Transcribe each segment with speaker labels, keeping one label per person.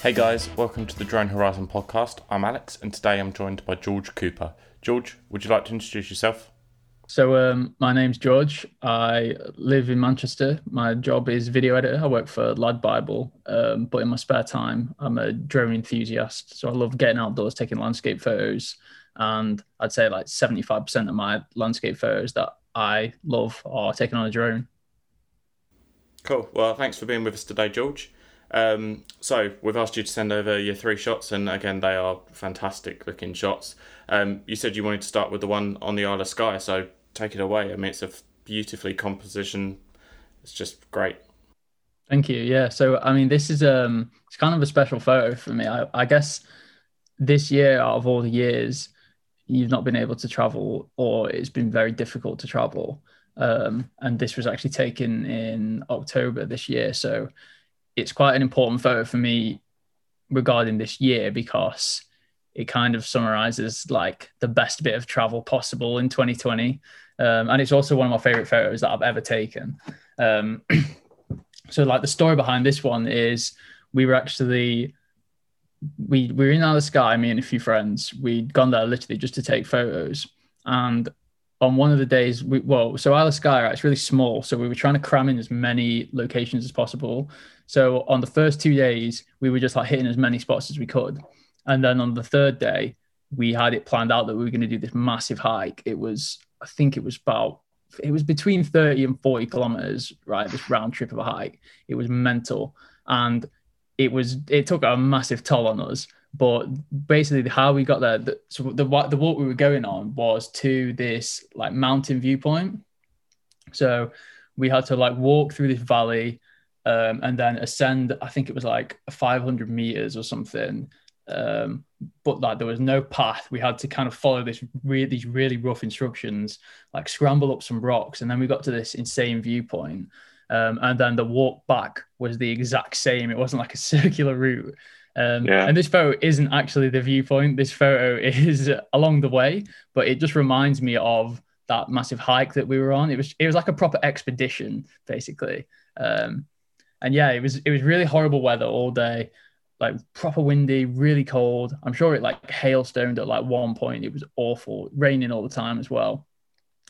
Speaker 1: Hey guys, welcome to the Drone Horizon podcast. I'm Alex, and today I'm joined by George Cooper. George, would you like to introduce yourself?
Speaker 2: So, um, my name's George. I live in Manchester. My job is video editor. I work for LadBible, um, but in my spare time, I'm a drone enthusiast. So, I love getting outdoors, taking landscape photos. And I'd say like 75% of my landscape photos that I love are taken on a drone.
Speaker 1: Cool. Well, thanks for being with us today, George. Um, so we've asked you to send over your three shots, and again, they are fantastic looking shots. Um, you said you wanted to start with the one on the Isle of Skye, so take it away. I mean, it's a beautifully composition. It's just great.
Speaker 2: Thank you. Yeah. So I mean, this is um, it's kind of a special photo for me. I, I guess this year, out of all the years, you've not been able to travel, or it's been very difficult to travel. Um, and this was actually taken in October this year. So it's quite an important photo for me regarding this year because it kind of summarizes like the best bit of travel possible in 2020 um, and it's also one of my favorite photos that i've ever taken. Um, so like the story behind this one is we were actually we, we were in of Skye me and a few friends. We'd gone there literally just to take photos. And on one of the days, we, well, so Isle of Skye, it's really small. So we were trying to cram in as many locations as possible. So on the first two days, we were just like hitting as many spots as we could. And then on the third day, we had it planned out that we were going to do this massive hike. It was, I think it was about, it was between 30 and 40 kilometers, right? This round trip of a hike. It was mental. And it was, it took a massive toll on us. But basically, how we got there, the, so the the walk we were going on was to this like mountain viewpoint. So we had to like walk through this valley um, and then ascend. I think it was like 500 meters or something. Um, but like there was no path. We had to kind of follow this really these really rough instructions, like scramble up some rocks, and then we got to this insane viewpoint. Um, and then the walk back was the exact same. It wasn't like a circular route. Um, yeah. And this photo isn't actually the viewpoint. This photo is along the way, but it just reminds me of that massive hike that we were on. It was it was like a proper expedition, basically. Um, and yeah, it was it was really horrible weather all day, like proper windy, really cold. I'm sure it like hailstoned at like one point. It was awful, raining all the time as well.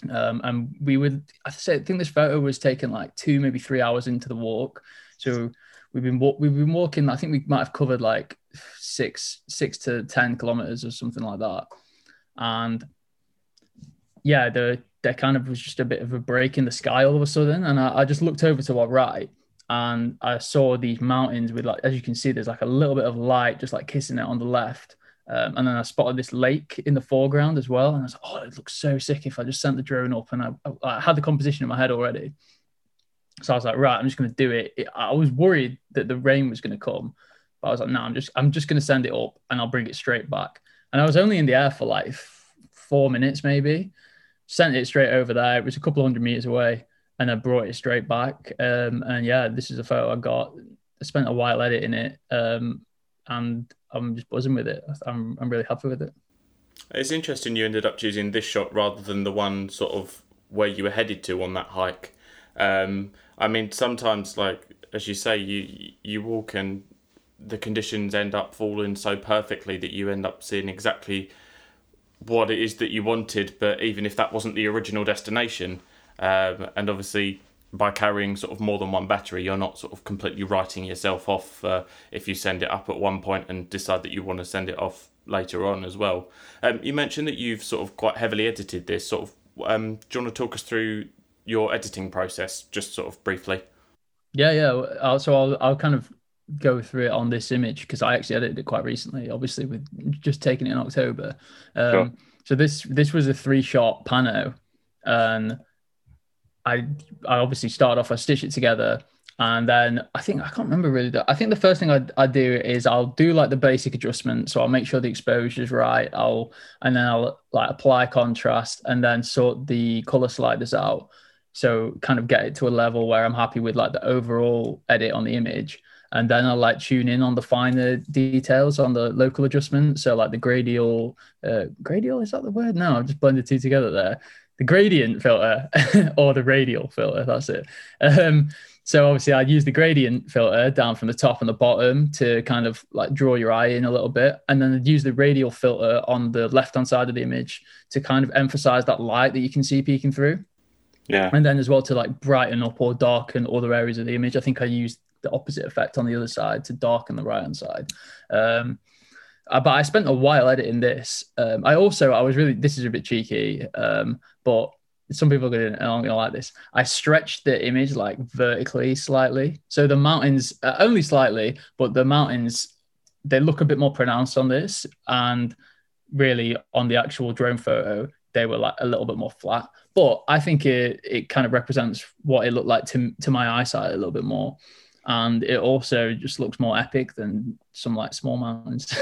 Speaker 2: Um, and we would, I say, I think this photo was taken like two, maybe three hours into the walk. So we've been we've been walking. I think we might have covered like six six to ten kilometers or something like that. And yeah, there there kind of was just a bit of a break in the sky all of a sudden, and I, I just looked over to our right, and I saw these mountains with like as you can see, there's like a little bit of light just like kissing it on the left. Um, and then I spotted this lake in the foreground as well. And I was like, oh, it looks so sick if I just sent the drone up. And I, I, I had the composition in my head already. So I was like, right, I'm just going to do it. I was worried that the rain was going to come, but I was like, no, I'm just, I'm just going to send it up and I'll bring it straight back. And I was only in the air for like four minutes, maybe. Sent it straight over there. It was a couple hundred meters away, and I brought it straight back. Um, and yeah, this is a photo I got. I spent a while editing it, um, and I'm just buzzing with it. I'm, I'm really happy with it.
Speaker 1: It's interesting you ended up choosing this shot rather than the one sort of where you were headed to on that hike. Um, I mean, sometimes, like as you say, you you walk and the conditions end up falling so perfectly that you end up seeing exactly what it is that you wanted. But even if that wasn't the original destination, um, and obviously by carrying sort of more than one battery, you're not sort of completely writing yourself off uh, if you send it up at one point and decide that you want to send it off later on as well. Um, you mentioned that you've sort of quite heavily edited this. Sort of, um, do you want to talk us through your editing process, just sort of briefly?
Speaker 2: Yeah, yeah. So I'll I'll kind of go through it on this image because I actually edited it quite recently, obviously with just taking it in October. Um, sure. So this this was a three shot pano, and I I obviously start off I stitch it together. And then I think I can't remember really. I think the first thing I, I do is I'll do like the basic adjustment. So I'll make sure the exposure is right. I'll and then I'll like apply contrast and then sort the color sliders out so kind of get it to a level where I'm happy with like the overall edit on the image. And then I'll like tune in on the finer details on the local adjustment. So like the gradial, uh, gradial, is that the word? No, I've just blended two together there. the gradient filter or the radial filter. That's it. Um, so obviously, I'd use the gradient filter down from the top and the bottom to kind of like draw your eye in a little bit, and then I'd use the radial filter on the left hand side of the image to kind of emphasize that light that you can see peeking through.
Speaker 1: Yeah.
Speaker 2: And then as well to like brighten up or darken other areas of the image. I think I used the opposite effect on the other side to darken the right hand side. Um, uh, but I spent a while editing this. Um, I also I was really this is a bit cheeky, um, but some people are going to aren't going to like this. I stretched the image like vertically slightly, so the mountains uh, only slightly, but the mountains they look a bit more pronounced on this, and really on the actual drone photo they were like a little bit more flat. But I think it it kind of represents what it looked like to to my eyesight a little bit more, and it also just looks more epic than some like small mountains.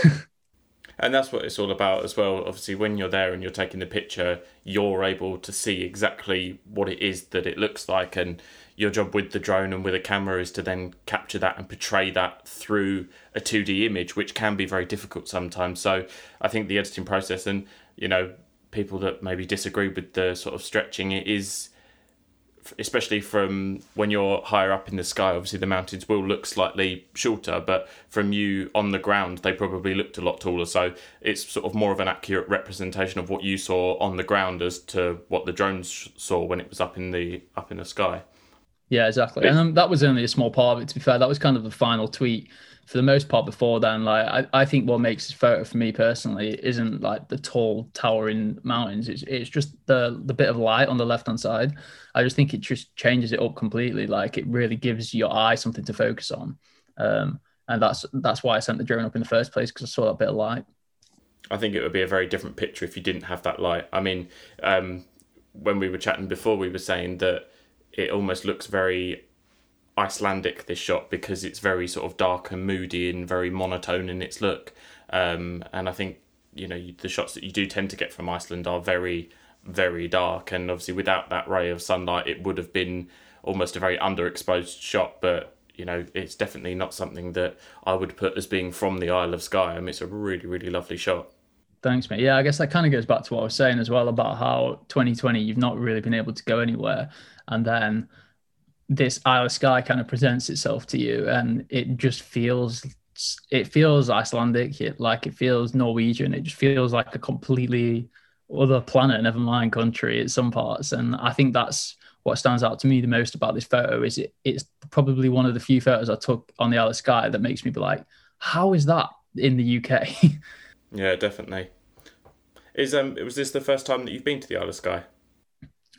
Speaker 1: and that's what it's all about as well. Obviously when you're there and you're taking the picture you're able to see exactly what it is that it looks like. And your job with the drone and with a camera is to then capture that and portray that through a 2D image which can be very difficult sometimes. So i think the editing process and you know people that maybe disagree with the sort of stretching it is especially from when you're higher up in the sky, obviously the mountains will look slightly shorter, but from you on the ground, they probably looked a lot taller. So it's sort of more of an accurate representation of what you saw on the ground as to what the drones saw when it was up in the up in the sky.
Speaker 2: Yeah, exactly. And um, that was only a small part of it. To be fair, that was kind of the final tweet for the most part before then like I, I think what makes this photo for me personally isn't like the tall towering mountains. It's, it's just the the bit of light on the left hand side. I just think it just changes it up completely. Like it really gives your eye something to focus on. Um, and that's that's why i sent the drone up in the first place because i saw that bit of light.
Speaker 1: I think it would be a very different picture if you didn't have that light. I mean um, when we were chatting before we were saying that it almost looks very Icelandic this shot because it's very sort of dark and moody and very monotone in its look. Um, and I think you know the shots that you do tend to get from Iceland are very very dark. And obviously without that ray of sunlight it would have been almost a very underexposed shot. But you know it's definitely not something that I would put as being from the Isle of Skye. I mean it's a really really lovely shot.
Speaker 2: Thanks, mate. Yeah, I guess that kind of goes back to what I was saying as well about how 2020 you've not really been able to go anywhere, and then this Isle of Skye kind of presents itself to you, and it just feels it feels Icelandic, it, like it feels Norwegian. It just feels like a completely other planet, never mind country at some parts. And I think that's what stands out to me the most about this photo is it it's probably one of the few photos I took on the Isle of Skye that makes me be like, how is that in the UK?
Speaker 1: yeah, definitely. Is um was this the first time that you've been to the Isle of Skye?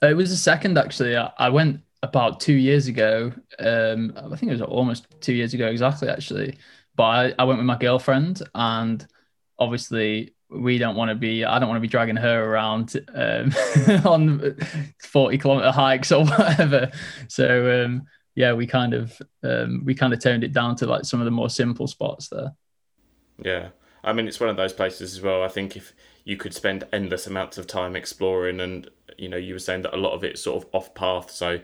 Speaker 2: It was the second actually. I, I went about two years ago. Um, I think it was almost two years ago exactly, actually. But I, I went with my girlfriend, and obviously we don't want to be. I don't want to be dragging her around um, on forty kilometer hikes or whatever. So um, yeah, we kind of um, we kind of toned it down to like some of the more simple spots there.
Speaker 1: Yeah, I mean it's one of those places as well. I think if you could spend endless amounts of time exploring, and you know you were saying that a lot of it's sort of off path, so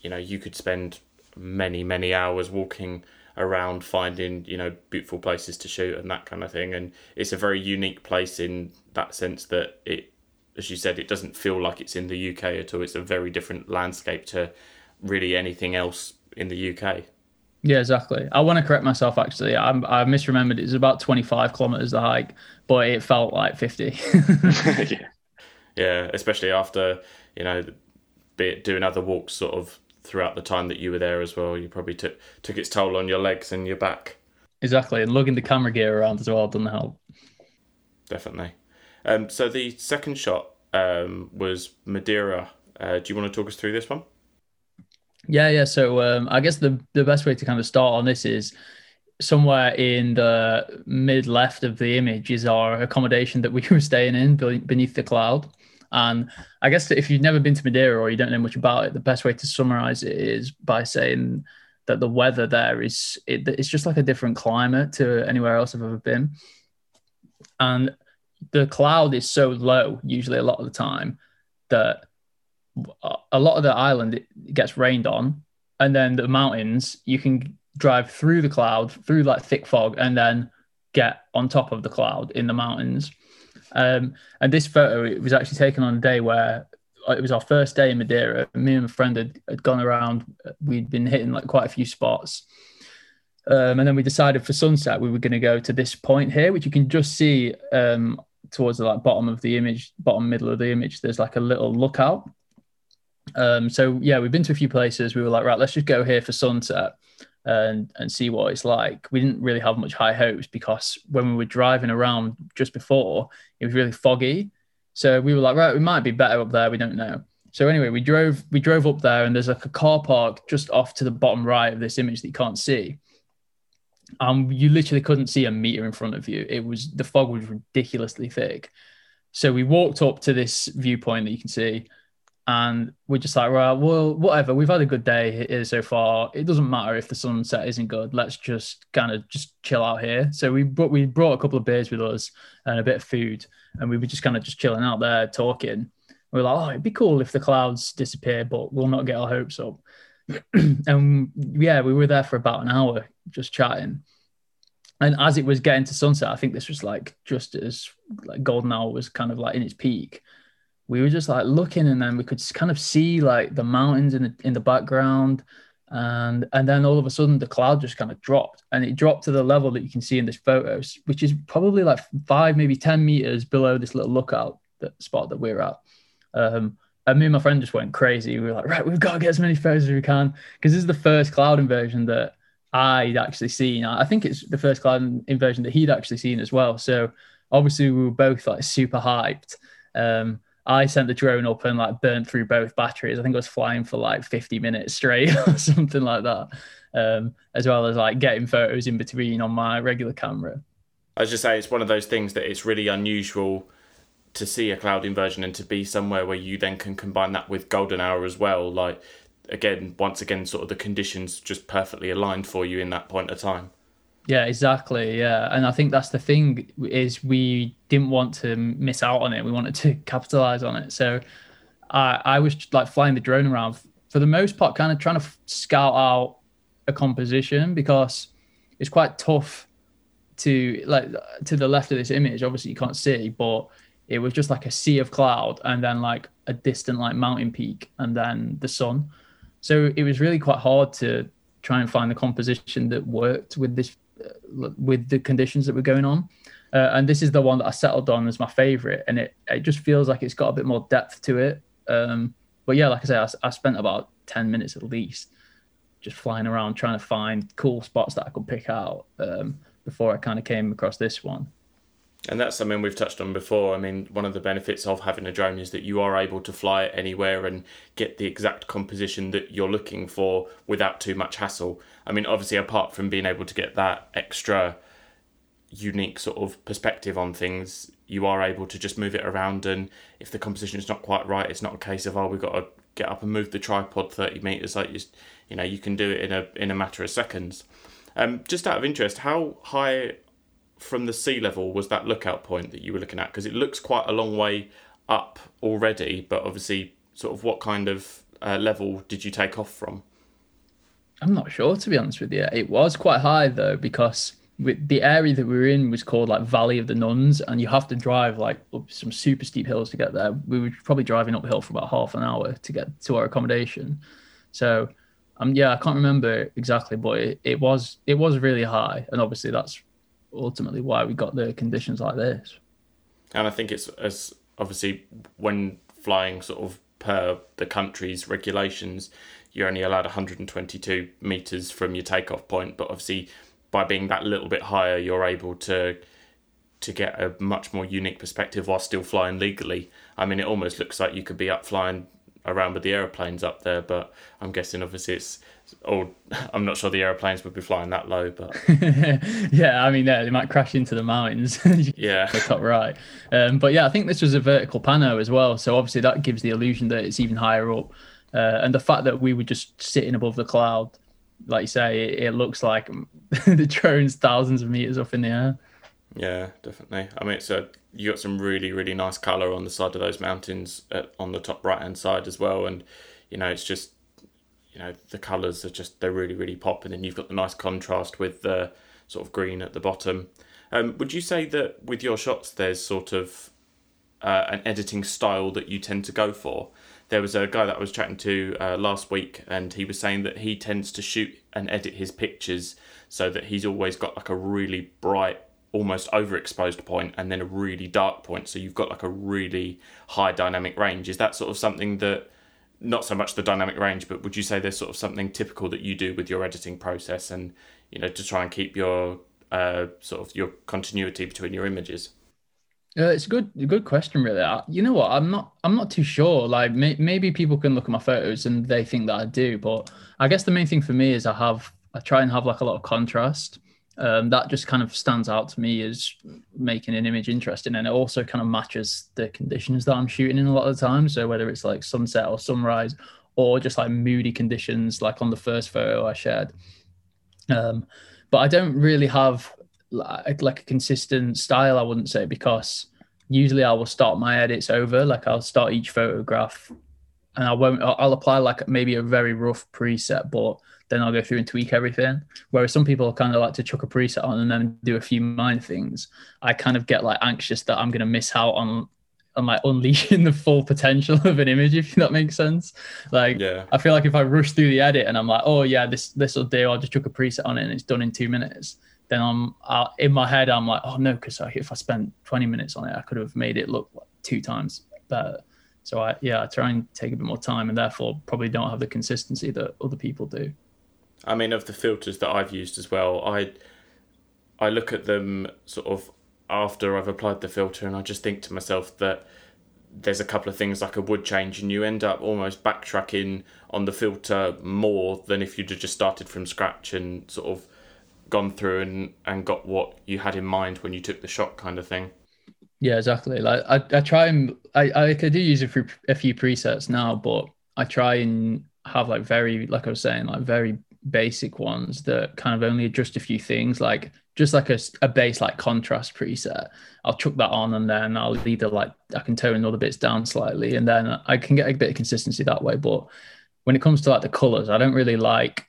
Speaker 1: you know you could spend many many hours walking around finding you know beautiful places to shoot and that kind of thing. And it's a very unique place in that sense that it as you said it doesn't feel like it's in the UK at all. It's a very different landscape to really anything else in the UK
Speaker 2: yeah exactly. I want to correct myself actually. I'm, I misremembered. It was about 25 kilometers the hike but it felt like 50
Speaker 1: yeah. yeah especially after you know doing other walks sort of throughout the time that you were there as well. You probably took took its toll on your legs and your back.
Speaker 2: Exactly, and lugging the camera gear around as well doesn't help.
Speaker 1: Definitely. Um, so the second shot um, was Madeira. Uh, do you want to talk us through this one?
Speaker 2: Yeah, yeah. So um, I guess the the best way to kind of start on this is somewhere in the mid left of the image is our accommodation that we were staying in beneath the cloud. And I guess if you've never been to Madeira or you don't know much about it, the best way to summarize it is by saying that the weather there is it, it's just like a different climate to anywhere else I've ever been. And the cloud is so low, usually a lot of the time, that a lot of the island gets rained on, and then the mountains you can drive through the cloud through like thick fog, and then get on top of the cloud in the mountains. Um, and this photo it was actually taken on a day where it was our first day in Madeira. Me and my friend had, had gone around. We'd been hitting like quite a few spots. Um, and then we decided for sunset we were going to go to this point here, which you can just see um, towards the like bottom of the image, bottom middle of the image. There's like a little lookout. Um, so yeah, we've been to a few places. We were like, right, let's just go here for sunset and and see what it's like. We didn't really have much high hopes because when we were driving around just before, it was really foggy. So we were like, right, we might be better up there. We don't know. So anyway, we drove we drove up there, and there's like a car park just off to the bottom right of this image that you can't see. Um, you literally couldn't see a meter in front of you. It was the fog was ridiculously thick. So we walked up to this viewpoint that you can see, and we're just like, right, well, whatever. We've had a good day here so far. It doesn't matter if the sunset isn't good. Let's just kind of just chill out here. So we brought we brought a couple of beers with us and a bit of food, and we were just kind of just chilling out there talking. We are like, oh, it'd be cool if the clouds disappear, but we'll not get our hopes up. and yeah, we were there for about an hour just chatting. And as it was getting to sunset, I think this was like just as like golden hour was kind of like in its peak we were just like looking and then we could kind of see like the mountains in the in the background and and then all of a sudden the cloud just kind of dropped and it dropped to the level that you can see in this photos which is probably like five maybe 10 meters below this little lookout that spot that we're at. Um, and me and my friend just went crazy. We were like right we've got to get as many photos as we can because this is the first cloud inversion that i'd actually seen. I think it's the first cloud inversion that he'd actually seen as well. So obviously we were both like super hyped. Um, I sent the drone up and like burnt through both batteries. I think I was flying for like 50 minutes straight or something like that. Um, as well as like getting photos in between on my regular camera.
Speaker 1: I was just saying it's one of those things that it's really unusual to see a cloud inversion and to be somewhere where you then can combine that with golden hour as well. Like again, once again, sort of the conditions just perfectly aligned for you in that point of time.
Speaker 2: Yeah, exactly. Yeah, and I think that's the thing is we didn't want to miss out on it. We wanted to capitalize on it. So I I was like flying the drone around for the most part, kind of trying to scout out a composition because it's quite tough to like to the left of this image. Obviously, you can't see, but it was just like a sea of cloud and then like a distant like mountain peak and then the sun. So it was really quite hard to try and find the composition that worked with this with the conditions that were going on. Uh, and this is the one that I settled on as my favorite, and it it just feels like it's got a bit more depth to it. Um, but yeah, like I said, I, I, spent about ten minutes at least just flying around trying to find cool spots that I could pick out um, before I kind of came across this one.
Speaker 1: And that's something we've touched on before. I mean, one of the benefits of having a drone is that you are able to fly it anywhere and get the exact composition that you're looking for without too much hassle. I mean, obviously, apart from being able to get that extra unique sort of perspective on things, you are able to just move it around. And if the composition is not quite right, it's not a case of, oh, we've got to get up and move the tripod 30 meters. Like, you, you know, you can do it in a, in a matter of seconds. Um, just out of interest, how high from the sea level was that lookout point that you were looking at? Because it looks quite a long way up already, but obviously, sort of what kind of uh, level did you take off from?
Speaker 2: I'm not sure, to be honest with you. It was quite high though, because the area that we were in was called like Valley of the Nuns, and you have to drive like up some super steep hills to get there. We were probably driving uphill for about half an hour to get to our accommodation. So, um, yeah, I can't remember exactly, but it, it was it was really high, and obviously that's ultimately why we got the conditions like this.
Speaker 1: And I think it's as obviously when flying sort of per the country's regulations, you're only allowed 122 meters from your takeoff point, but obviously by being that little bit higher, you're able to to get a much more unique perspective while still flying legally. I mean, it almost looks like you could be up flying around with the aeroplanes up there, but I'm guessing obviously it's or I'm not sure the aeroplanes would be flying that low, but
Speaker 2: yeah, I mean, yeah, they might crash into the mountains.
Speaker 1: yeah,
Speaker 2: the top right. Um, but yeah, I think this was a vertical pano as well, so obviously that gives the illusion that it's even higher up, uh, and the fact that we were just sitting above the cloud, like you say, it, it looks like the drone's thousands of meters up in the air.
Speaker 1: Yeah, definitely. I mean, it's a you got some really really nice color on the side of those mountains at, on the top right hand side as well, and you know it's just you know the colors are just they're really really popping, and then you've got the nice contrast with the sort of green at the bottom. Um, would you say that with your shots, there's sort of uh, an editing style that you tend to go for? there was a guy that I was chatting to uh, last week, and he was saying that he tends to shoot and edit his pictures so that he's always got like a really bright, almost overexposed point, and then a really dark point. So you've got like a really high dynamic range. Is that sort of something that not so much the dynamic range, but would you say there's sort of something typical that you do with your editing process, and you know to try and keep your uh, sort of your continuity between your images?
Speaker 2: Uh, it's a good, good question, really. I, you know what? I'm not, I'm not too sure. Like, may, maybe people can look at my photos and they think that I do, but I guess the main thing for me is I have, I try and have like a lot of contrast. Um, that just kind of stands out to me as making an image interesting, and it also kind of matches the conditions that I'm shooting in a lot of the time. So whether it's like sunset or sunrise, or just like moody conditions, like on the first photo I shared. Um, but I don't really have like, like a consistent style, I wouldn't say, because usually I will start my edits over. Like I'll start each photograph and I won't, I'll apply like maybe a very rough preset, but then I'll go through and tweak everything. Whereas some people kind of like to chuck a preset on and then do a few minor things. I kind of get like anxious that I'm going to miss out on on like unleashing the full potential of an image, if that makes sense. Like, yeah. I feel like if I rush through the edit and I'm like, oh yeah, this this will do, I'll just chuck a preset on it and it's done in two minutes then I'm uh, in my head I'm like, oh no, because if I spent 20 minutes on it, I could have made it look like two times better. So I yeah, I try and take a bit more time, and therefore probably don't have the consistency that other people do.
Speaker 1: I mean, of the filters that I've used as well, I I look at them sort of after I've applied the filter, and I just think to myself that there's a couple of things like a would change, and you end up almost backtracking on the filter more than if you'd just started from scratch and sort of gone through and and got what you had in mind when you took the shot kind of thing.
Speaker 2: Yeah exactly. Like i, I try and I, I, I do use a few, a few presets now but i try and have like very like i was saying like very basic ones that kind of only adjust a few things like just like a, a base like contrast preset. I'll chuck that on and then i'll either like i can tone other bits down slightly and then i can get a bit of consistency that way. But when it comes to like the colors i don't really like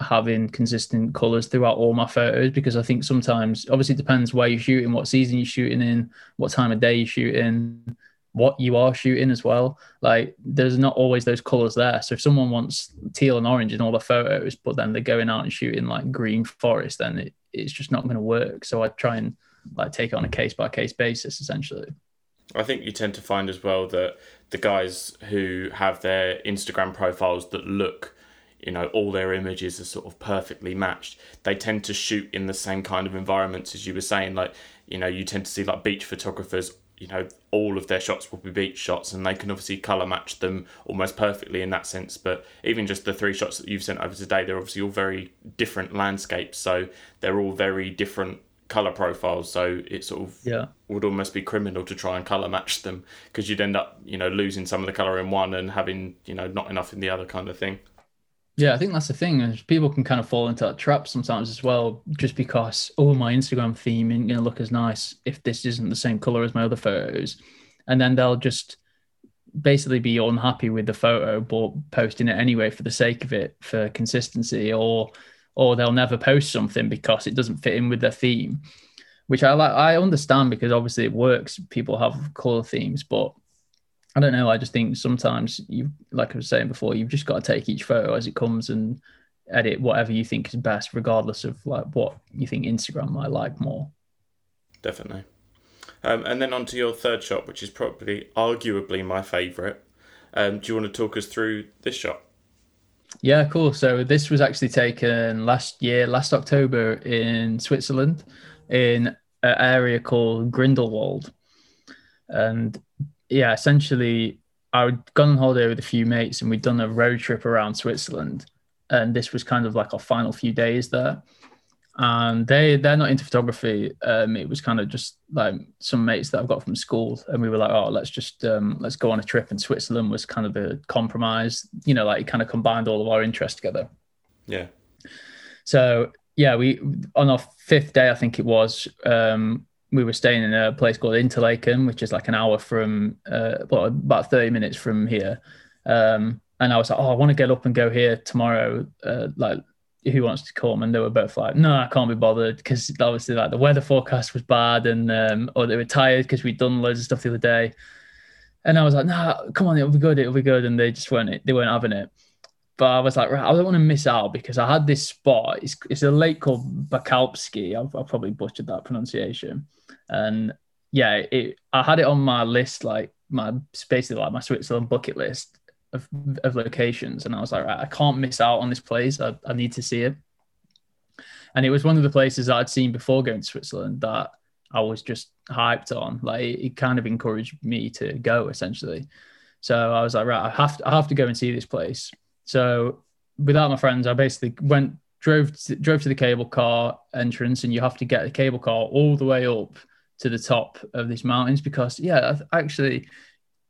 Speaker 2: having consistent colors throughout all my photos because I think sometimes, obviously, it depends where you're shooting, what season you're shooting in, what time of day you're shooting, what you are shooting as well. Like, there's not always those colors there. So, if someone wants teal and orange in all the photos, but then they're going out and shooting like green forest, then it, it's just not going to work. So, I try and like take it on a case by case basis essentially.
Speaker 1: I think you tend to find as well that the guys who have their Instagram profiles that look you know all their images are sort of perfectly matched they tend to shoot in the same kind of environments as you were saying like you know you tend to see like beach photographers you know all of their shots will be beach shots and they can obviously color match them almost perfectly in that sense. But even just the three shots that you've sent over today they're obviously all very different landscapes so they're all very different color profiles. So it sort of
Speaker 2: yeah.
Speaker 1: would almost be criminal to try and color match them because you'd end up you know losing some of the color in one and having you know not enough in the other kind of thing
Speaker 2: yeah, I think that's the thing. Is people can kind of fall into that trap sometimes as well, just because oh, my Instagram theme isn't to look as nice if this isn't the same color as my other photos, and then they'll just basically be unhappy with the photo, but posting it anyway for the sake of it for consistency, or or they'll never post something because it doesn't fit in with their theme, which I like. I understand because obviously it works. People have color themes, but I don't know. I just think sometimes you, like I was saying before, you've just got to take each photo as it comes and edit whatever you think is best, regardless of like what you think Instagram might like more.
Speaker 1: Definitely. Um, and then on to your third shot, which is probably arguably my favourite. Um, do you want to talk us through this shot?
Speaker 2: Yeah, cool. So this was actually taken last year, last October in Switzerland, in an area called Grindelwald, and yeah, essentially, I'd gone on holiday with a few mates and we'd done a road trip around Switzerland. And this was kind of like our final few days there. And they they're not into photography. Um, it was kind of just like some mates that I've got from school, and we were like, oh, let's just um, let's go on a trip. And Switzerland was kind of the compromise, you know, like it kind of combined all of our interests together.
Speaker 1: Yeah.
Speaker 2: So yeah, we on our fifth day, I think it was, um, we were staying in a place called Interlaken, which is like an hour from, uh, well, about 30 minutes from here. Um, and I was like, oh, I want to get up and go here tomorrow. Uh, like, who wants to come? And they were both like, no, I can't be bothered because obviously, like, the weather forecast was bad and, um, or they were tired because we'd done loads of stuff the other day. And I was like, nah, come on, it'll be good, it'll be good. And they just weren't they weren't having it. But I was like, right, I don't want to miss out because I had this spot. It's, it's a lake called Bakalpski. I've, I've probably butchered that pronunciation. And yeah, it, I had it on my list, like my basically like my Switzerland bucket list of, of locations. And I was like, right, I can't miss out on this place. I, I need to see it. And it was one of the places that I'd seen before going to Switzerland that I was just hyped on. Like it, it kind of encouraged me to go essentially. So I was like, right, I have to, I have to go and see this place. So without my friends, I basically went drove to, drove to the cable car entrance, and you have to get the cable car all the way up to the top of these mountains because yeah, actually,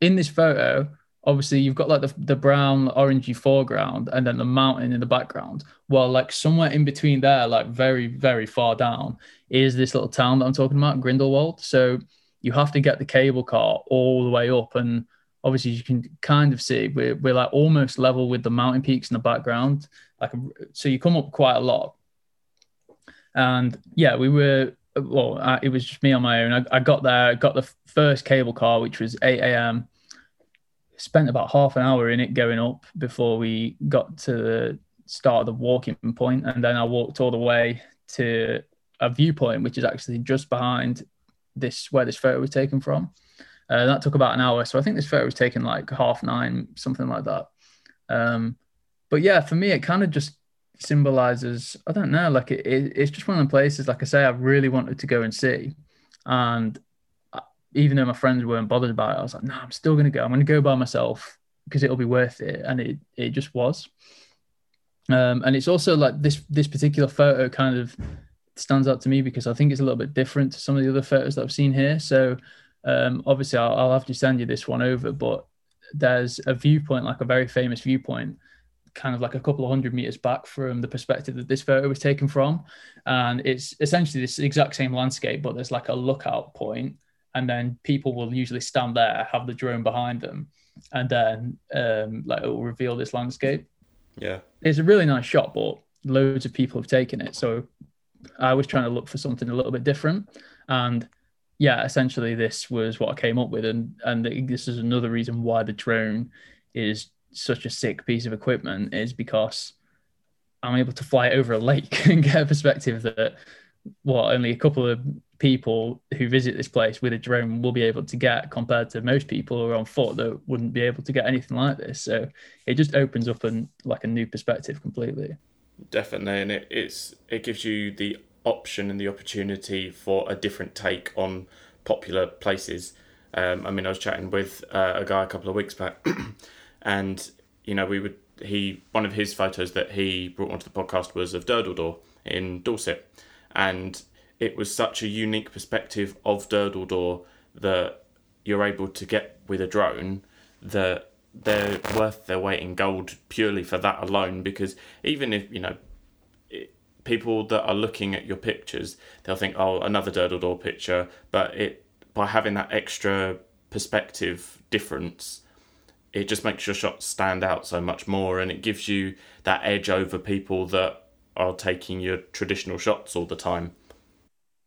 Speaker 2: in this photo, obviously you've got like the, the brown orangey foreground and then the mountain in the background. Well like somewhere in between there like very very far down is this little town that i'm talking about grindelwald. So you have to get the cable car all the way up and obviously you can kind of see we're, we're like almost level with the mountain peaks in the background. Like so you come up quite a lot. And yeah we were well I, it was just me on my own I, I got there got the first cable car which was 8 a.m spent about half an hour in it going up before we got to the start of the walking point and then i walked all the way to a viewpoint which is actually just behind this where this photo was taken from uh, that took about an hour. So I think this photo was taken like half nine, something like that. Um, but yeah, for me, it kind of just symbolizes, I don't know, like it, it, it's just one of the places, like I say, I really wanted to go and see. And even though my friends weren't bothered about it, I was like, no, I'm still going to go. I'm going to go by myself because it'll be worth it. And it, it just was. Um, and it's also like this, this particular photo kind of stands out to me because I think it's a little bit different to some of the other photos that I've seen here. So um, obviously, I'll, I'll have to send you this one over, but there's a viewpoint, like a very famous viewpoint, kind of like a couple of hundred meters back from the perspective that this photo was taken from. And it's essentially this exact same landscape, but there's like a lookout point, and then people will usually stand there, have the drone behind them, and then um, like it will reveal this landscape.
Speaker 1: Yeah,
Speaker 2: it's a really nice shot, but loads of people have taken it. So I was trying to look for something a little bit different, and yeah, essentially this was what I came up with, and and this is another reason why the drone is such a sick piece of equipment is because I'm able to fly over a lake and get a perspective that what only a couple of people who visit this place with a drone will be able to get compared to most people who are on foot that wouldn't be able to get anything like this. So it just opens up an like a new perspective completely.
Speaker 1: Definitely, and it, it's it gives you the option and the opportunity for a different take on popular places. Um, I mean, I was chatting with uh, a guy a couple of weeks back, and you know, we would he one of his photos that he brought onto the podcast was of Durdle Door in Dorset, and it was such a unique perspective of Durdle Door that you're able to get with a drone that they're worth their weight in gold purely for that alone. Because even if you know people that are looking at your pictures, they'll think, "Oh, another Durdle Door picture," but it by having that extra perspective difference, it just makes your shots stand out so much more, and it gives you that edge over people that are taking your traditional shots all the time.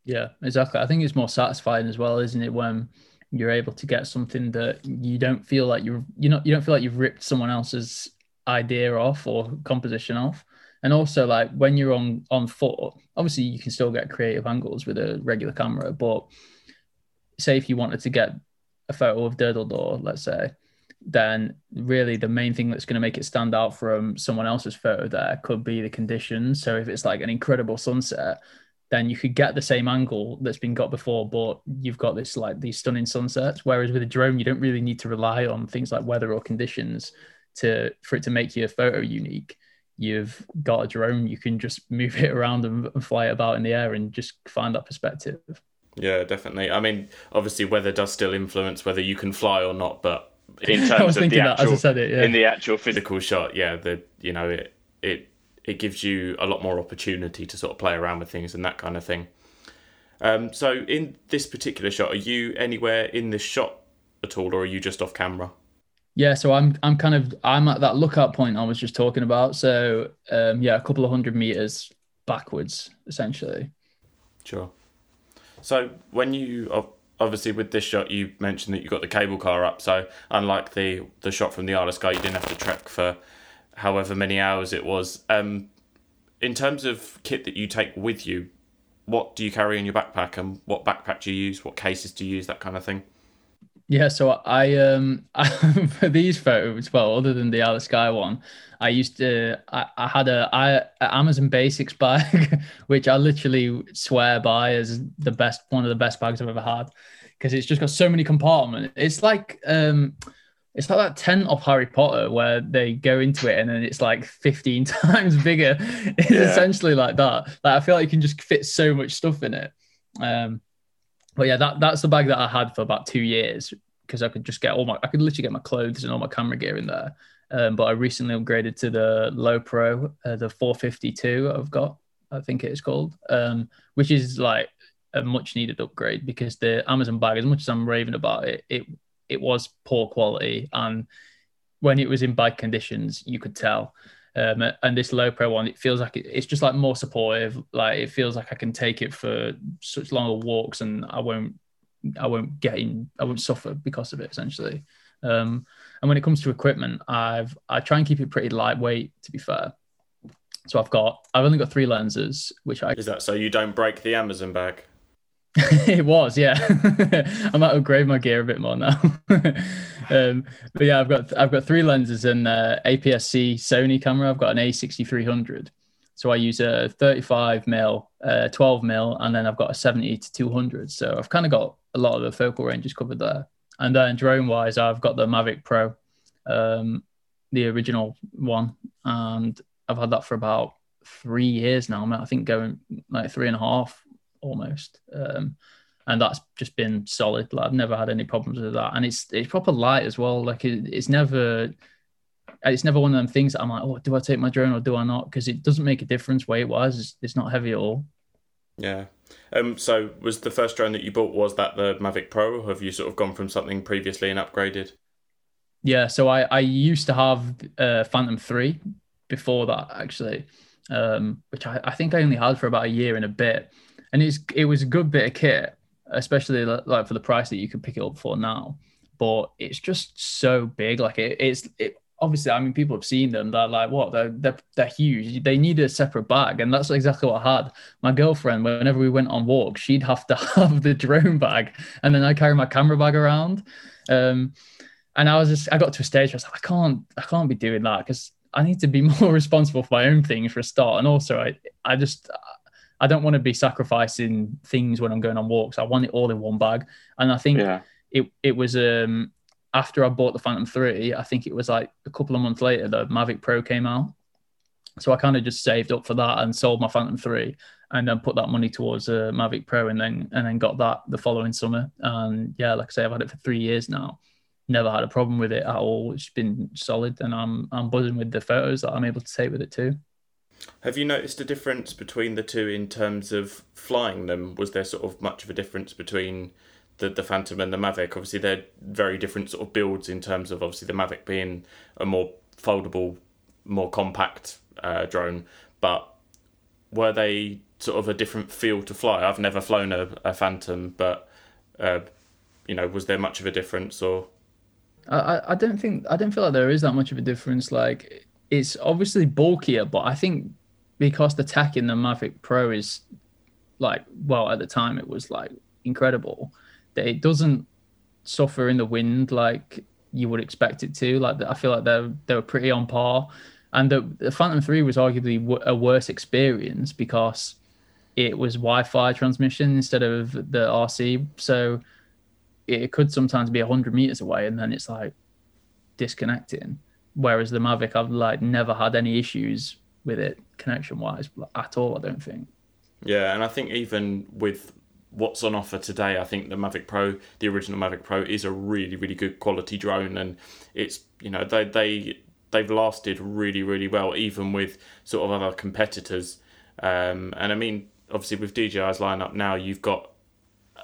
Speaker 2: Yeah, exactly. I think it's more satisfying as well, isn't it, when you're able to get something that you don't feel like you're you not you don't feel like you've ripped someone else's idea off or composition off and also like when you're on on foot obviously you can still get creative angles with a regular camera but say if you wanted to get a photo of Durdle Door, let's say then really the main thing that's going to make it stand out from someone else's photo there could be the conditions so if it's like an incredible sunset then you could get the same angle that's been got before but you've got this like these stunning sunsets whereas with a drone you don't really need to rely on things like weather or conditions to for it to make your photo unique you've got a drone, you can just move it around and, and fly it about in the air and just find that perspective.
Speaker 1: Yeah, definitely. I mean, obviously, weather does still influence whether you can fly or not, but
Speaker 3: in terms of the actual, that, it, yeah. in the actual physical
Speaker 1: shot, yeah, the you know it it it gives you a lot more opportunity to sort of play around with things and that kind of thing. Um, so, in this particular shot, are you anywhere in this shot at all, or are you just off camera?
Speaker 2: Yeah, so I'm I'm kind of I'm at that lookout point I was just talking about. So um, yeah, a couple of hundred meters backwards, essentially.
Speaker 1: Sure. So when you obviously with this shot you mentioned that you got the cable car up. So unlike the the shot from the of Skye you didn't have to trek for however many hours it was. Um, in terms of kit that you take with you what do you carry in your backpack and what backpack do you use? What cases do you use? That kind of thing
Speaker 2: yeah, so I um for these photos, well, other than the Isle of Skye one, I used to I, I had a, I, a Amazon Basics bag, which I literally swear by as the best one of the best bags I've ever had because it's just got so many compartments. It's like um it's like that tent of Harry Potter where they go into it and then it's like 15 times bigger. It's yeah. essentially like that. Like I feel like you can just fit so much stuff in it. Um but yeah, that that's the bag that I had for about two years because I could just get all my I could literally get my clothes and all my camera gear in there. Um, but I recently upgraded to the Lowepro, uh, the 452 I've got, I think it is called, um, which is like a much needed upgrade because the Amazon bag, as much as I'm raving about it, it it was poor quality and when it was in bad conditions, you could tell. Um, and this Lowepro one, it feels like it, it's just like more supportive. Like it feels like I can take it for such longer walks, and I won't, I won't get in, I won't suffer because of it essentially. Um, and when it comes to equipment, I've I try and keep it pretty lightweight. To be fair, so I've got I've only got three lenses, which I
Speaker 1: is that so you don't break the Amazon bag.
Speaker 2: it was, yeah. I might upgrade my gear a bit more now. um, but yeah, I've got I've got three lenses and uh, APS-C Sony camera. I've got an A6300, so I use a 35 mil, uh, 12 mil, and then I've got a 70 to 200. So I've kind of got a lot of the focal ranges covered there. And then drone wise, I've got the Mavic Pro, um, the original one, and I've had that for about three years now. I think going like three and a half almost. Um, and that's just been solid. Like I've never had any problems with that, and it's it's proper light as well. Like it, it's never it's never one of them things that I'm like, oh, do I take my drone or do I not? Because it doesn't make a difference weight wise. It's, it's, not heavy at all.
Speaker 1: Yeah. Um. So was the first drone that you bought was that the Mavic Pro? Or have you sort of gone from something previously and upgraded?
Speaker 2: Yeah. So I I used to have uh, Phantom Three before that actually, um, which I, I think I only had for about a year and a bit and it's it was a good bit of kit, especially like for the price that you could pick it up for now. But it's just so big. Like it, it's it obviously. I mean, people have seen them. They're like, what? They're they're they're huge. They need a separate bag, and that's exactly what I had. My girlfriend, whenever we went on walks, she'd have to have the drone bag, and then I carry my camera bag around. Um, and I was just, I got to a stage where I was like, I can't, I can't be doing that because I need to be more responsible for my own things for a start. And also, I, I just, I don't want to be sacrificing things when I'm going on walks. I want it all in one bag. And I think yeah. it it was um after I bought the Phantom 3, I think it was like a couple of months later the Mavic Pro came out. So I kind of just saved up for that and sold my Phantom 3 and then put that money towards a Mavic Pro and then and then got that the following summer. And yeah, like I say, I've had it for three years now. Never had a problem with it at all. It's been solid and I'm I'm buzzing with the photos that I'm able to take with it too.
Speaker 1: Have you noticed a difference between the two in terms of flying them? Was there sort of much of a difference between the, the Phantom and the Mavic? Obviously, they're very different sort of builds in terms of obviously the Mavic being a more foldable, more compact uh, drone, but were they sort of a different feel to fly? I've never flown a, a Phantom, but uh, you know, was there much of a difference or?
Speaker 2: I, I don't think I don't feel like there is that much of a difference. Like it's obviously bulkier, but I think because the tech in the Mavic Pro is like, well, at the time it was like incredible that it doesn't suffer in the wind like you would expect it to. Like I feel like they're they were pretty on par, and the, the Phantom Three was arguably a worse experience because it was Wi-Fi transmission instead of the RC, so it could sometimes be hundred meters away, and then it's like disconnecting. Whereas the Mavic, I've like never had any issues with it connection wise at all. I don't think.
Speaker 1: Yeah, and I think even with what's on offer today, I think the Mavic Pro, the original Mavic Pro, is a really really good quality drone, and it's you know they they they've lasted really really well even with sort of other competitors. Um, and I mean, obviously with DJI's lineup now, you've got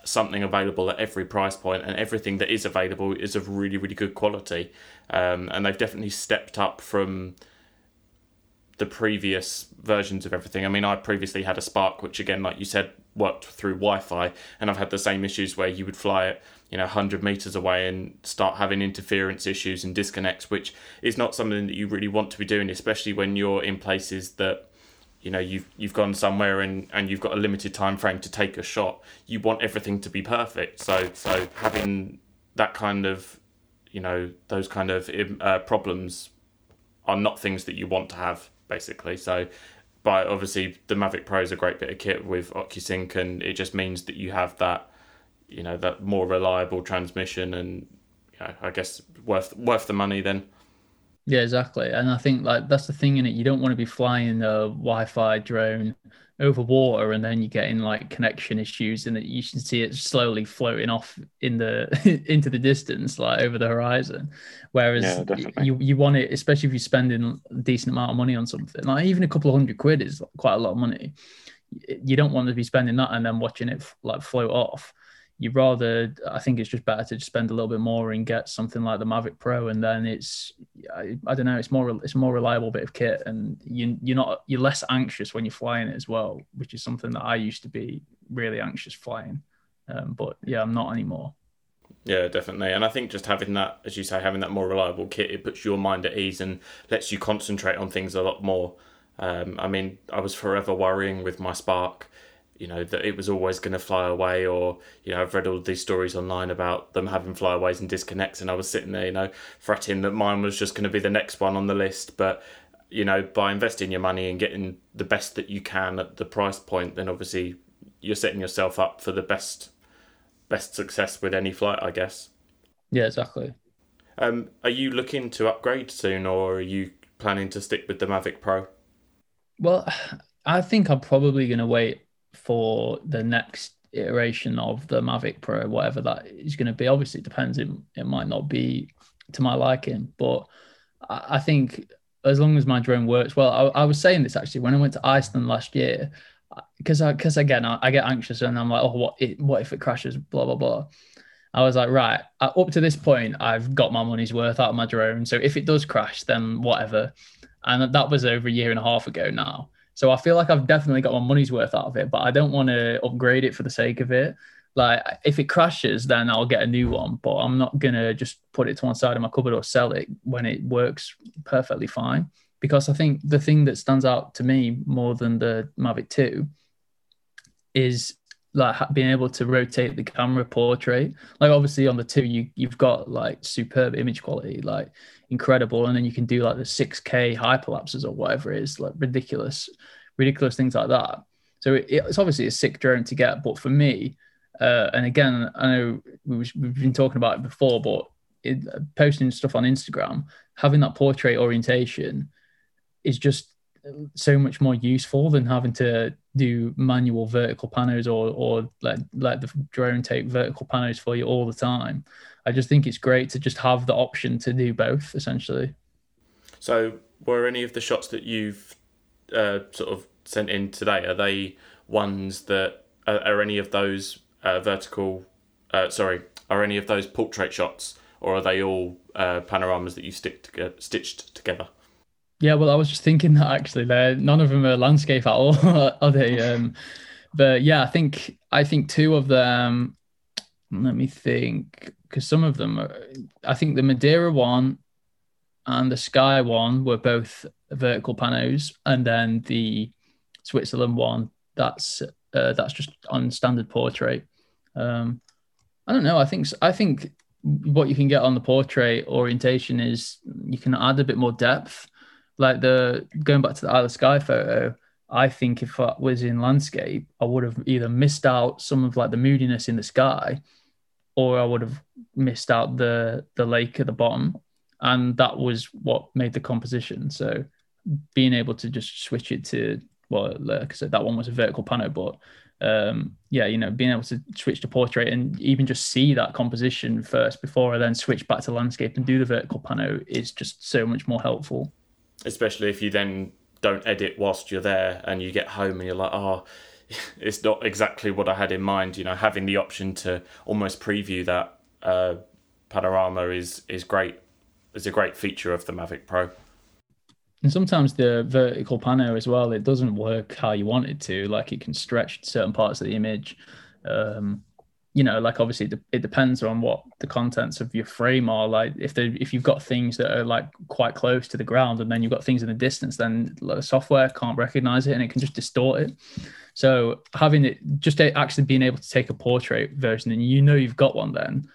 Speaker 1: something available at every price point, and everything that is available is of really, really good quality. Um, and they've definitely stepped up from the previous versions of everything. I mean, I previously had a Spark, which again, like you said, worked through Wi-Fi, and I've had the same issues where you would fly it, you know, 100 meters away and start having interference issues and disconnects, which is not something that you really want to be doing, especially when you're in places that you know you've you've gone somewhere and and you've got a limited time frame to take a shot. You want everything to be perfect. So so having that kind of you know those kind of uh, problems are not things that you want to have basically. So but obviously the Mavic Pro is a great bit of kit with OcuSync, and it just means that you have that, you know, that more reliable transmission, and you know, I guess worth worth the money then.
Speaker 2: Yeah, exactly. And I think like that's the thing in it. You don't want to be flying a Wi-Fi drone over water and then you're getting like connection issues and you can see it slowly floating off in the into the distance like over the horizon. Whereas yeah, you you want it especially if you're spending a decent amount of money on something. Like even a couple of hundred quid is quite a lot of money. You don't want to be spending that and then watching it like float off you rather i think it's just better to just spend a little bit more and get something like the mavic pro and then it's i, I don't know it's more it's a more reliable bit of kit and you, you're not you're less anxious when you're flying it as well which is something that i used to be really anxious flying um, but yeah i'm not anymore
Speaker 1: yeah, definitely. And I think just having that, as you say, having that more reliable kit, it puts your mind at ease and lets you concentrate on things a lot more. Um, I mean, I was forever worrying with my Spark you know that it was always going to fly away or you know i've read all these stories online about them having flyaways and disconnects and i was sitting there you know fretting that mine was just going to be the next one on the list. But you know by investing your money and getting the best that you can at the price point then obviously you're setting yourself up for the best best success with any flight i guess.
Speaker 2: Yeah exactly.
Speaker 1: Um, are you looking to upgrade soon or are you planning to stick with the mavic pro?
Speaker 2: Well i think i'm probably going to wait for the next iteration of the Mavic Pro, whatever that is going to be. Obviously, it depends. It, it might not be to my liking, but I, I think as long as my drone works well, I, I, was saying this actually when I went to Iceland last year, because because again I, I, get anxious and I'm like, oh, what it, what if it crashes? Blah blah blah. I was like, right, up to this point, I've got my money's worth out of my drone. So if it does crash, then whatever. And that was over a year and a half ago now. So I feel like I've definitely got my money's worth out of it, but I don't want to upgrade it for the sake of it. Like if it crashes, then I'll get a new one, but I'm not gonna just put it to one side of my cupboard or sell it when it works perfectly fine. Because I think the thing that stands out to me more than the Mavic 2 is like being able to rotate the camera portrait. Like obviously on the two, you you've got like superb image quality, like incredible, and then you can do like the six K hyperlapses or whatever it is, like ridiculous, ridiculous things like that. So it, it's obviously a sick drone to get, but for me, uh, and again, I know we've, we've been talking about it before, but it, posting stuff on Instagram, having that portrait orientation is just so much more useful than having to do manual vertical panos or or let let the drone take vertical panos for you all the time. I just think it's great to just have the option to do both essentially.
Speaker 1: So, were any of the shots that you've uh, sort of sent in today are they ones that are, are any of those uh, vertical? Uh, sorry, are any of those portrait shots, or are they all uh, panoramas that you stick to, stitched together?
Speaker 2: Yeah, well, I was just thinking that actually, they're none of them are landscape at all, are they? Um, but yeah, I think I think two of them. Let me think, because some of them, are, I think the Madeira one and the Skye one were both vertical panos, and then the Switzerland one that's uh, that's just on standard portrait. Um, I don't know. I think I think what you can get on the portrait orientation is you can add a bit more depth like the going back to the Isle of Skye photo, I think if I was in landscape, I would have either missed out some of like the moodiness in the sky, or I would have missed out the the lake at the bottom, and that was what made the composition. So being able to just switch it to well, like I said, that one was a vertical pano, but um, yeah, you know, being able to switch to portrait and even just see that composition first before I then switch back to landscape and do the vertical pano is just so much more helpful
Speaker 1: especially if you then don't edit whilst you're there and you get home and you're like, oh, it's not exactly what I had in mind. You know, having the option to almost preview that uh, panorama is is great. Is a great feature of the Mavic Pro.
Speaker 2: and sometimes the vertical pano as well, it doesn't work how you want it to. Like it can stretch certain parts of the image. Um, you know, like obviously it depends on what the contents of your frame are. Like if they if you've got things that are like quite close to the ground, and then you've got things in the distance, then the software can't recognize it and it can just distort it. So having it just actually being able to take a portrait version and you know you've got one then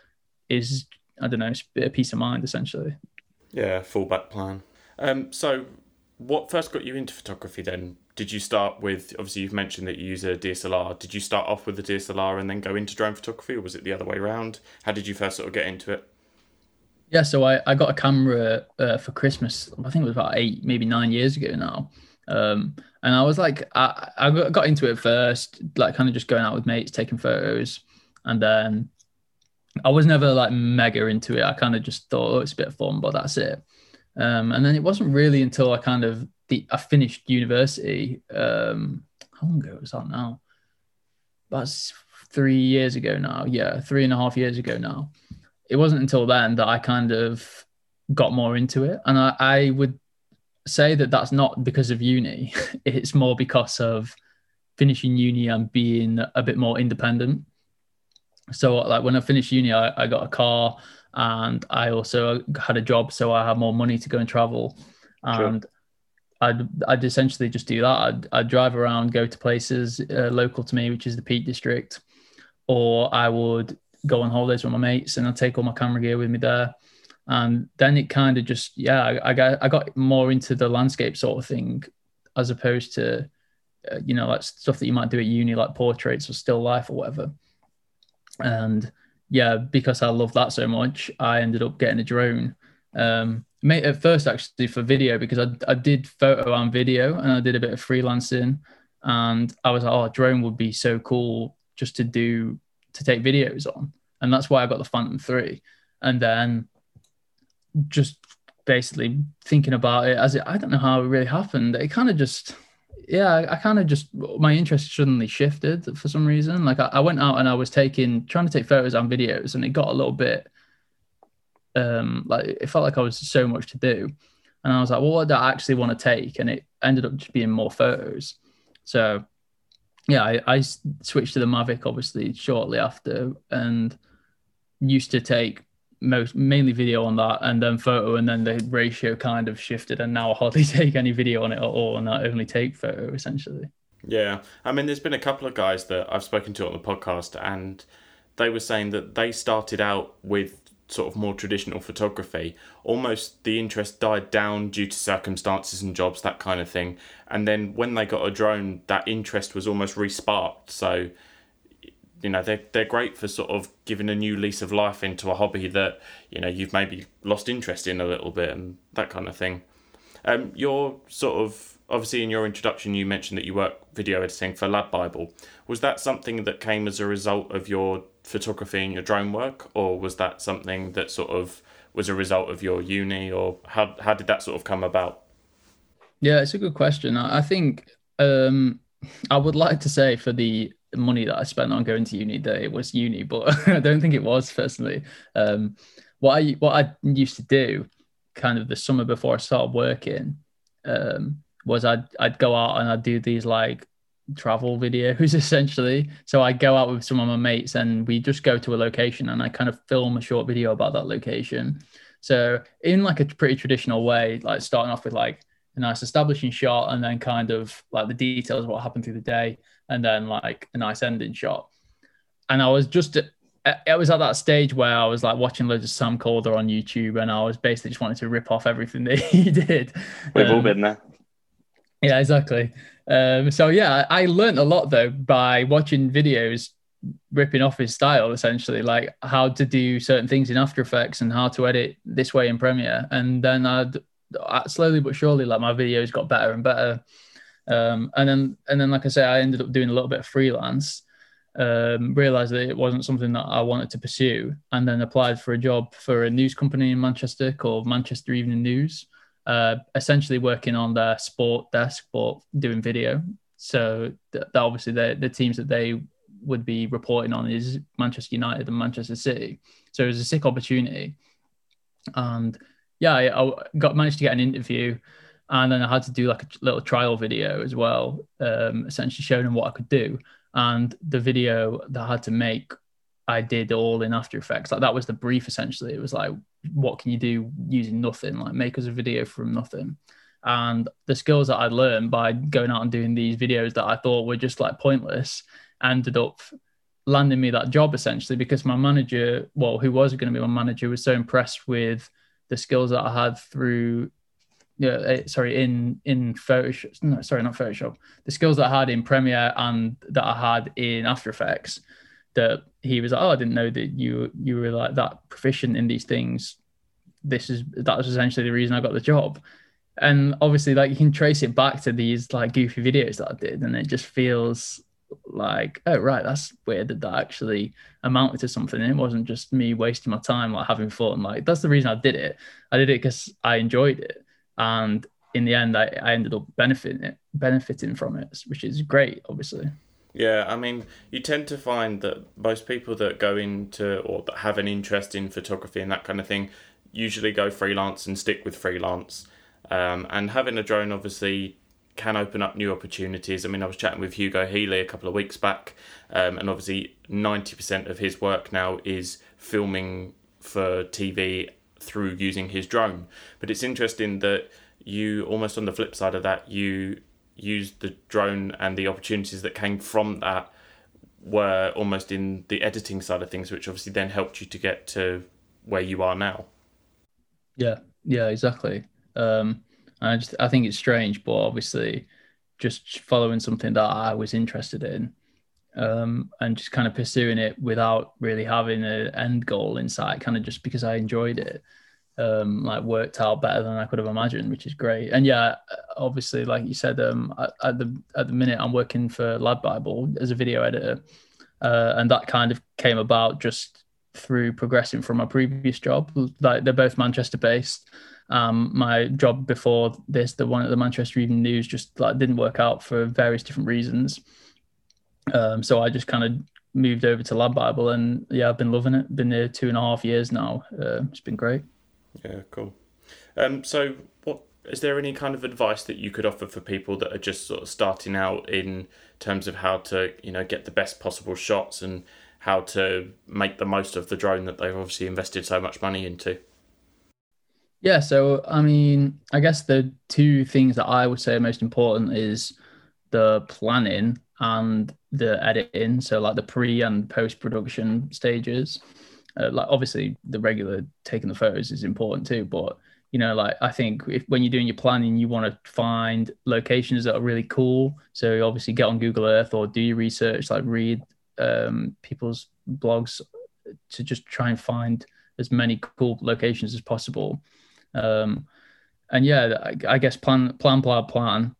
Speaker 2: is I don't know, a peace of mind essentially.
Speaker 1: Yeah, fallback plan. Um, so what first got you into photography then? did you start with obviously you've mentioned that you use a DSLR. Did you start off with a DSLR and then go into drone photography, or was it the other way around? How did you first sort of get into it?
Speaker 2: Yeah, so I, I got a camera uh, for Christmas. I think it was about eight, maybe nine years ago now. Um, and I was like, I, I got into it first, like kind of just going out with mates, taking photos, and then I was never like mega into it. I kind of just thought, oh, it's a bit fun, but that's it. Um, and then it wasn't really until I kind of the I finished university. Um, how long ago was that now? That's three years ago now. Yeah, three and a half years ago now. It wasn't until then that I kind of got more into it, and I, I would say that that's not because of uni. it's more because of finishing uni and being a bit more independent. So, like when I finished uni, I, I got a car and I also had a job, so I had more money to go and travel. And sure. I'd I'd essentially just do that. I'd, I'd drive around, go to places uh, local to me, which is the Peak District, or I would go on holidays with my mates and I'd take all my camera gear with me there. And then it kind of just yeah, I, I got I got more into the landscape sort of thing, as opposed to uh, you know like stuff that you might do at uni like portraits or still life or whatever. And yeah, because I love that so much, I ended up getting a drone. Um, at first actually for video because I, I did photo and video and I did a bit of freelancing and I was like, oh, drone would be so cool just to do to take videos on. And that's why I got the Phantom 3. And then just basically thinking about it as it, I don't know how it really happened. It kind of just, yeah, I, I kind of just, my interest suddenly shifted for some reason. Like I, I went out and I was taking, trying to take photos and videos and it got a little bit um, like it felt like I was so much to do. And I was like, well, what do I actually want to take? And it ended up just being more photos. So yeah, I, I switched to the Mavic obviously shortly after and used to take most mainly video on that and then photo and then the ratio kind of shifted and now I hardly take any video on it at all and I only take photo essentially.
Speaker 1: Yeah. I mean there's been a couple of guys that I've spoken to on the podcast and they were saying that they started out with sort of more traditional photography, almost the interest died down due to circumstances and jobs, that kind of thing. And then when they got a drone, that interest was almost resparked. So, you know, they're, they're great for sort of giving a new lease of life into a hobby that, you know, you've maybe lost interest in a little bit and that kind of thing. Um, you're sort of, obviously in your introduction, you mentioned that you work video editing for LadBible. Was that something that came as a result of your photography and your drone work, or was that something that sort of was a result of your uni, or how how did that sort of come about?
Speaker 2: Yeah, it's a good question. I think um, I would like to say for the money that I spent on going to uni that it was uni, but I don't think it was personally. Um, what I what I used to do, kind of the summer before I started working, um, was I'd I'd go out and I'd do these like travel videos essentially. So I'd go out with some of my mates and we just go to a location and I kind of film a short video about that location. So in like a pretty traditional way, like starting off with like a nice establishing shot and then kind of like the details of what happened through the day and then like a nice ending shot. And I was just it was at that stage where I was like watching loads of Sam Kolder on YouTube and I was basically just wanting to rip off everything that he did.
Speaker 3: We've um, all been there.
Speaker 2: Yeah, exactly. Um, so yeah, I learned a lot though by watching videos ripping off his style essentially like how to do certain things in after effects and how to edit this way in premiere and then i'd slowly but surely like my videos got better and better um, and then and then like i say i ended up doing a little bit of freelance um, realized that it wasn't something that i wanted to pursue and then applied for a job for a news company in manchester called manchester evening news uh, essentially working on their sport desk, but doing video. So th- obviously the the teams that they would be reporting on is Manchester United and Manchester City. So it was a sick opportunity, and yeah, I, I got managed to get an interview, and then I had to do like a little trial video as well, um, essentially showing them what I could do. And the video that I had to make, I did all in After Effects. Like that was the brief essentially. It was like, what can you do using nothing? Like make us a video from nothing. And the skills that I learned by going out and doing these videos that I thought were just like pointless ended up landing me that job essentially because my manager, well, who was going to be my manager, was so impressed with the skills that I had through yeah, eh, sorry, in in Photoshop. No, sorry, not Photoshop. The skills that I had in Premiere and that I had in After Effects. That he was like, oh, I didn't know that you you were like that proficient in these things. This is that was essentially the reason I got the job. And obviously, like you can trace it back to these like goofy videos that I did, and it just feels like, oh right, that's weird that that actually amounted to something. And it wasn't just me wasting my time like having fun. Like that's the reason I did it. I did it because I enjoyed it and in the end, I, I ended up benefiting it, benefiting from it, which is great, obviously.
Speaker 1: Yeah, I mean, you tend to find that most people that go into or that have an interest in photography and that kind of thing usually go freelance and stick with freelance. Um, and having a drone obviously can open up new opportunities. I mean, I was chatting with Hugo Healy a couple of weeks back, um, and obviously 90% of his work now is filming for TV through using his drone. But it's interesting that you almost on the flip side of that you used the drone and the opportunities that came from that were almost in the editing side of things, which obviously then helped you to get to where you are now.
Speaker 2: Yeah, yeah, exactly. Um, I just I think it's strange, but obviously, just following something that I was interested in, um, and just kind of pursuing it without really having an end goal in sight, kind of just because I enjoyed it, um, like worked out better than I could have imagined, which is great. And yeah, obviously, like you said, um, at the at the minute I'm working for LadBible as a video editor, uh, and that kind of came about just through progressing from my previous job. Like they're both Manchester based. Um, my job before this, the one at the Manchester Evening News, just like didn't work out for various different reasons. Um, so I just kind of moved over to LadBible, and yeah, I've been loving it. Been there two and a half years now. Uh, it's been great.
Speaker 1: Yeah, cool. Um, so what is there any kind of advice that you could offer for people that are just sort of starting out in terms of how to you know get the best possible shots and how to make the most of the drone that they've obviously invested so much money into?
Speaker 2: Yeah, so I mean, I guess the two things that I would say are most important is the planning and the editing, so like the pre and post production stages. Uh, like obviously the regular taking the photos is important too, but you know, like I think if when you're doing your planning, you want to find locations that are really cool. So obviously get on Google Earth or do your research, like read um, people's blogs to just try and find as many cool locations as possible. Um, and yeah, I, I guess plan, plan, plan, plan,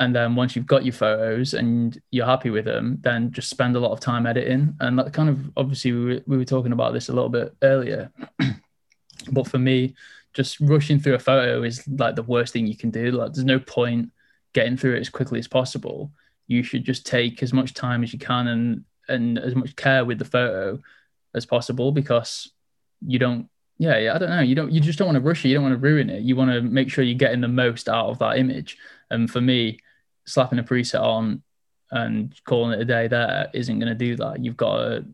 Speaker 2: and then once you've got your photos and you're happy with them then just spend a lot of time editing and that kind of obviously we were, we were talking about this a little bit earlier but for me just rushing through a photo is like the worst thing you can do like there's no point getting through it as quickly as possible you should just take as much time as you can and and as much care with the photo as possible because you don't yeah, yeah, I don't know. You don't, you just don't want to rush it. You don't want to ruin it. You want to make sure you're getting the most out of that image. And for me, slapping a preset on and calling it a day there isn't going to do that. You've got to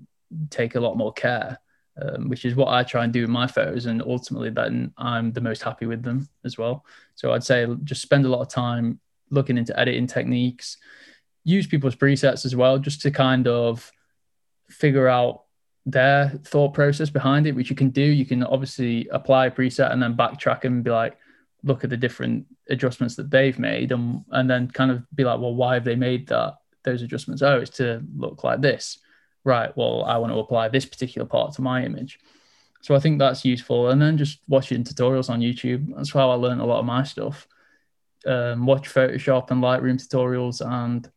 Speaker 2: take a lot more care, um, which is what I try and do with my photos. And ultimately, then I'm the most happy with them as well. So I'd say just spend a lot of time looking into editing techniques, use people's presets as well, just to kind of figure out their thought process behind it, which you can do. You can obviously apply a preset and then backtrack and be like, look at the different adjustments that they've made and and then kind of be like, well, why have they made that those adjustments? Oh, it's to look like this. Right. Well, I want to apply this particular part to my image. So I think that's useful. And then just watching tutorials on YouTube. That's how I learned a lot of my stuff. Um, watch Photoshop and Lightroom tutorials and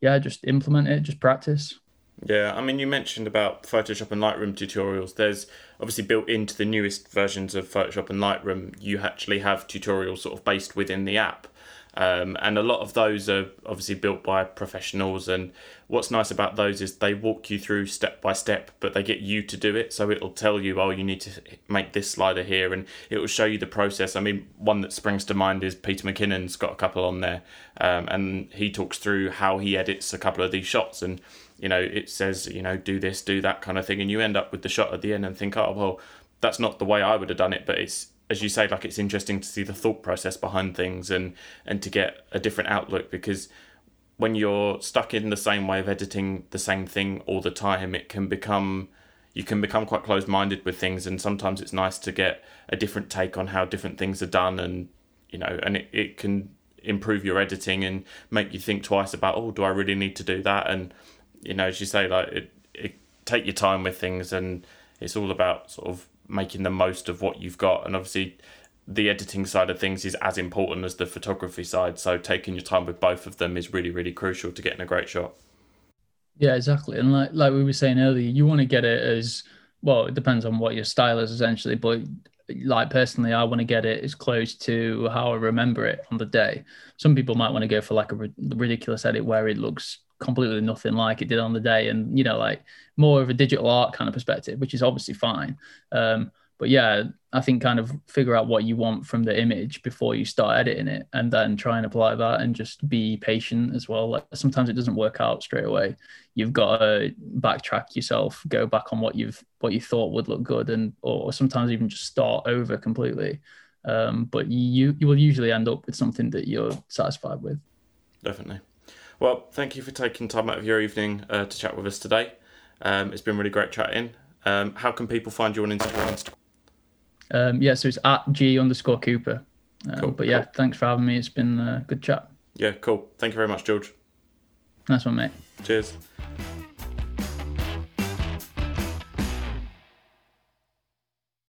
Speaker 2: yeah, just implement it, just practice.
Speaker 1: Yeah, I mean, you mentioned about Photoshop and Lightroom tutorials. There's obviously built into the newest versions of Photoshop and Lightroom, you actually have tutorials sort of based within the app. Um, and a lot of those are obviously built by professionals. And what's nice about those is they walk you through step by step, but they get you to do it. So it'll tell you, oh, you need to make this slider here, and it will show you the process. I mean, one that springs to mind is Peter McKinnon's got a couple on there, um, and he talks through how he edits a couple of these shots. And you know, it says, you know, do this, do that kind of thing, and you end up with the shot at the end and think, oh, well, that's not the way I would have done it, but it's as you say, like it's interesting to see the thought process behind things and and to get a different outlook because when you're stuck in the same way of editing the same thing all the time, it can become you can become quite closed minded with things and sometimes it's nice to get a different take on how different things are done and you know and it, it can improve your editing and make you think twice about oh do I really need to do that? And you know as you say like it, it take your time with things and it's all about sort of making the most of what you've got. And obviously, the editing side of things is as important as the photography side. So taking your time with both of them is really, really crucial to getting a great shot.
Speaker 2: Yeah, exactly. And like like we were saying earlier, you want to get it as well. It depends on what your style is essentially, but like personally, I want to get it as close to how I remember it on the day. Some people might want to go for like a ridiculous edit where it looks completely nothing like it did on the day and you know like more of a digital art kind of perspective which is obviously fine. Um, but yeah i think kind of figure out what you want from the image before you start editing it and then try and apply that and just be patient as well. Like sometimes it doesn't work out straight away. You've got to backtrack yourself go back on what you've what you thought would look good and or sometimes even just start over completely. Um, but you you will usually end up with something that you're satisfied with.
Speaker 1: Definitely well, thank you for taking time out of your evening uh, to chat with us today. Um, it's been really great chatting. Um, how can people find you on Instagram?
Speaker 2: Um, yeah, so it's at G underscore Cooper. Um, cool, but yeah, cool. thanks for having me. It's been a good chat.
Speaker 1: Yeah, cool. Thank you very much, George.
Speaker 2: Nice one, mate.
Speaker 1: Cheers.